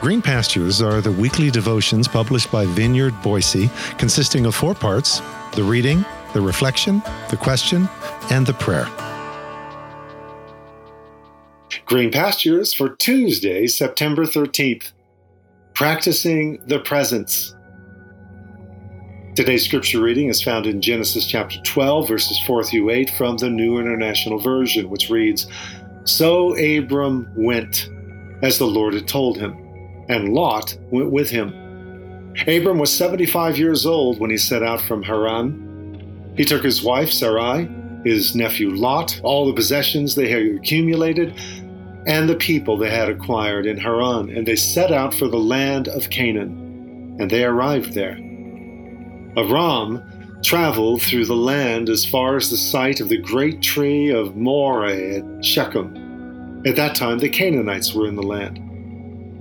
Green Pastures are the weekly devotions published by Vineyard Boise, consisting of four parts the reading, the reflection, the question, and the prayer. Green Pastures for Tuesday, September 13th. Practicing the Presence. Today's scripture reading is found in Genesis chapter 12, verses 4 through 8 from the New International Version, which reads So Abram went, as the Lord had told him and Lot went with him. Abram was 75 years old when he set out from Haran. He took his wife Sarai, his nephew Lot, all the possessions they had accumulated, and the people they had acquired in Haran, and they set out for the land of Canaan, and they arrived there. Abram traveled through the land as far as the site of the great tree of Moreh at Shechem. At that time, the Canaanites were in the land.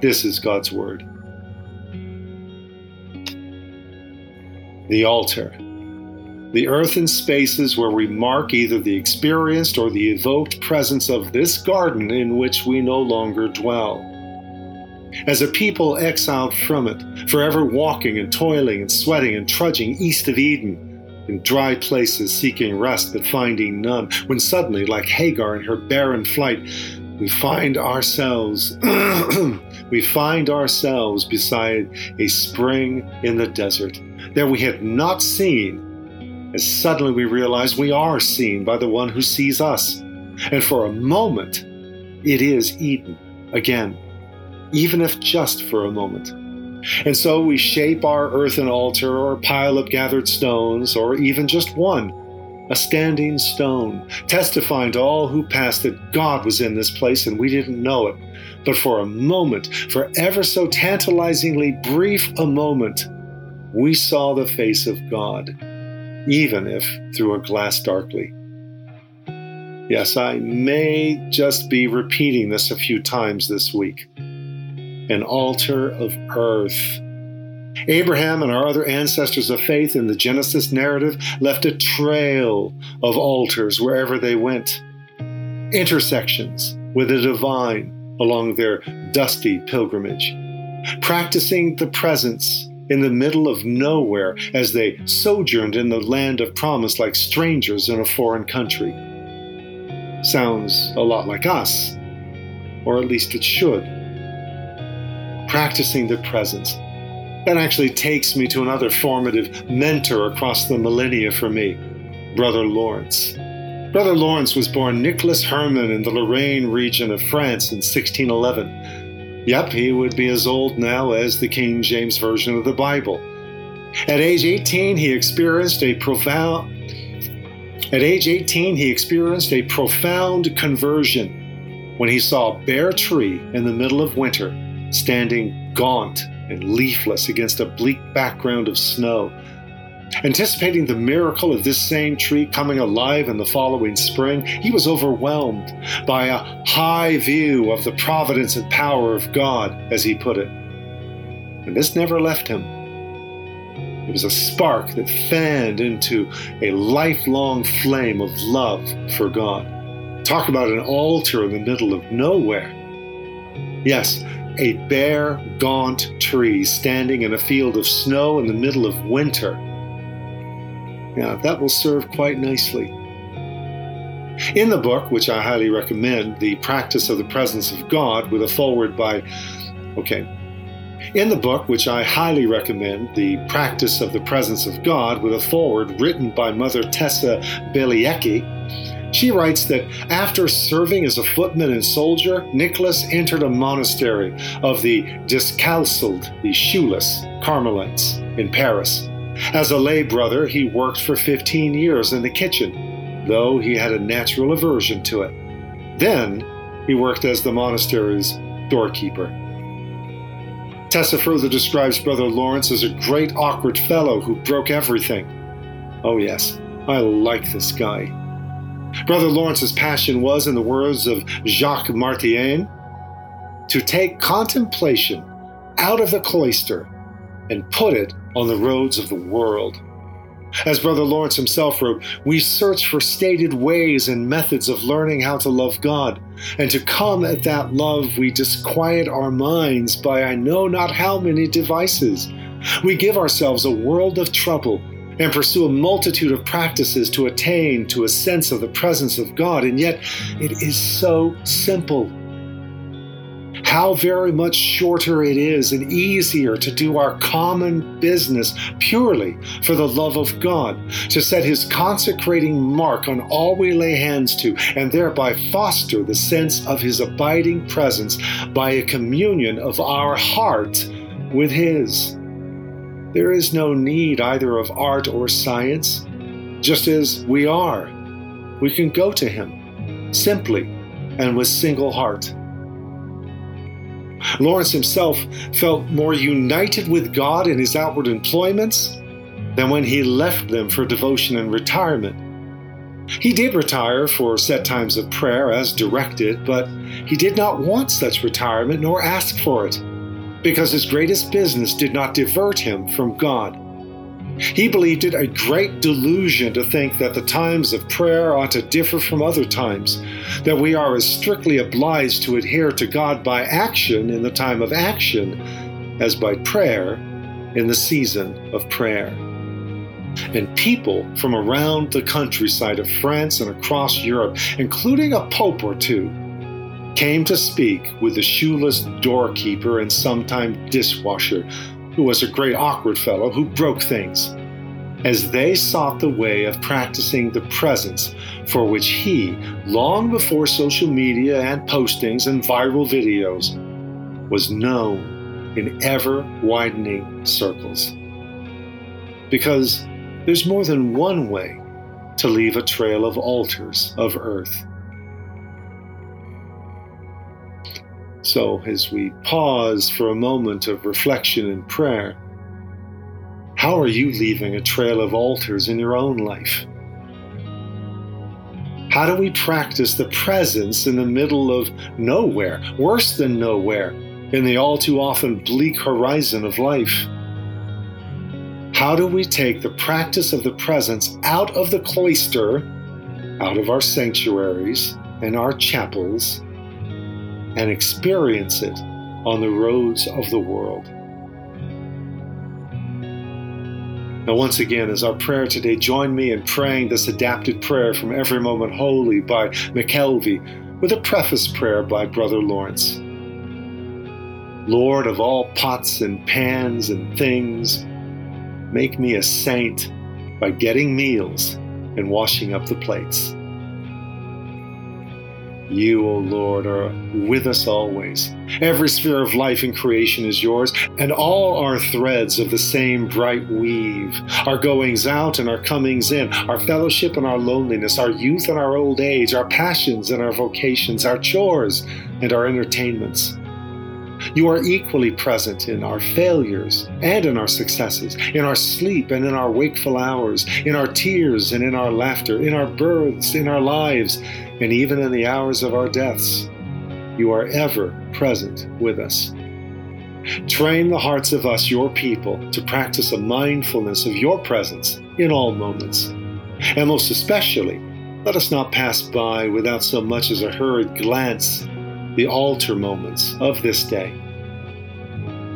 This is God's Word. The altar. The earthen spaces where we mark either the experienced or the evoked presence of this garden in which we no longer dwell. As a people exiled from it, forever walking and toiling and sweating and trudging east of Eden, in dry places seeking rest but finding none, when suddenly, like Hagar in her barren flight, we find ourselves we find ourselves beside a spring in the desert that we had not seen. As suddenly we realize we are seen by the one who sees us. And for a moment it is eden again even if just for a moment. And so we shape our earthen altar or pile up gathered stones or even just one a standing stone, testifying to all who passed that God was in this place and we didn't know it. But for a moment, for ever so tantalizingly brief a moment, we saw the face of God, even if through a glass darkly. Yes, I may just be repeating this a few times this week. An altar of earth Abraham and our other ancestors of faith in the Genesis narrative left a trail of altars wherever they went, intersections with the divine along their dusty pilgrimage, practicing the presence in the middle of nowhere as they sojourned in the land of promise like strangers in a foreign country. Sounds a lot like us, or at least it should. Practicing the presence that actually takes me to another formative mentor across the millennia for me, Brother Lawrence. Brother Lawrence was born Nicholas Herman in the Lorraine region of France in 1611. Yep, he would be as old now as the King James Version of the Bible. At age 18, he experienced a profound at age 18, he experienced a profound conversion when he saw a bare tree in the middle of winter, standing gaunt and leafless against a bleak background of snow. Anticipating the miracle of this same tree coming alive in the following spring, he was overwhelmed by a high view of the providence and power of God, as he put it. And this never left him. It was a spark that fanned into a lifelong flame of love for God. Talk about an altar in the middle of nowhere. Yes, a bare, gaunt tree standing in a field of snow in the middle of winter. Now, that will serve quite nicely. In the book, which I highly recommend, The Practice of the Presence of God, with a foreword by, okay, in the book, which I highly recommend, The Practice of the Presence of God, with a foreword written by Mother Tessa Bielecki, she writes that after serving as a footman and soldier, Nicholas entered a monastery of the Discalced, the shoeless Carmelites in Paris. As a lay brother, he worked for 15 years in the kitchen, though he had a natural aversion to it. Then he worked as the monastery's doorkeeper. Tessa further describes Brother Lawrence as a great awkward fellow who broke everything. Oh, yes, I like this guy. Brother Lawrence's passion was, in the words of Jacques Maritain, to take contemplation out of the cloister and put it on the roads of the world. As Brother Lawrence himself wrote, we search for stated ways and methods of learning how to love God. And to come at that love, we disquiet our minds by I know not how many devices. We give ourselves a world of trouble and pursue a multitude of practices to attain to a sense of the presence of God. And yet, it is so simple how very much shorter it is and easier to do our common business purely for the love of God, to set His consecrating mark on all we lay hands to, and thereby foster the sense of His abiding presence by a communion of our heart with His. There is no need either of art or science. Just as we are, we can go to Him simply and with single heart. Lawrence himself felt more united with God in his outward employments than when he left them for devotion and retirement. He did retire for set times of prayer as directed, but he did not want such retirement nor ask for it, because his greatest business did not divert him from God. He believed it a great delusion to think that the times of prayer ought to differ from other times, that we are as strictly obliged to adhere to God by action in the time of action as by prayer in the season of prayer. And people from around the countryside of France and across Europe, including a pope or two, came to speak with the shoeless doorkeeper and sometime dishwasher who was a great awkward fellow who broke things, as they sought the way of practicing the presence for which he, long before social media and postings and viral videos, was known in ever widening circles. Because there's more than one way to leave a trail of altars of earth. So, as we pause for a moment of reflection and prayer, how are you leaving a trail of altars in your own life? How do we practice the presence in the middle of nowhere, worse than nowhere, in the all too often bleak horizon of life? How do we take the practice of the presence out of the cloister, out of our sanctuaries and our chapels, and experience it on the roads of the world. Now, once again, as our prayer today, join me in praying this adapted prayer from Every Moment Holy by McKelvey with a preface prayer by Brother Lawrence. Lord of all pots and pans and things, make me a saint by getting meals and washing up the plates. You, O Lord, are with us always. Every sphere of life and creation is yours, and all are threads of the same bright weave. Our goings out and our comings in, our fellowship and our loneliness, our youth and our old age, our passions and our vocations, our chores and our entertainments. You are equally present in our failures and in our successes, in our sleep and in our wakeful hours, in our tears and in our laughter, in our births, in our lives, and even in the hours of our deaths. You are ever present with us. Train the hearts of us, your people, to practice a mindfulness of your presence in all moments. And most especially, let us not pass by without so much as a hurried glance the altar moments of this day.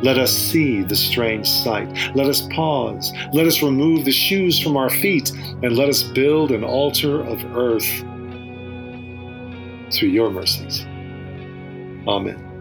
Let us see the strange sight. Let us pause. Let us remove the shoes from our feet, and let us build an altar of earth through your mercies. Amen.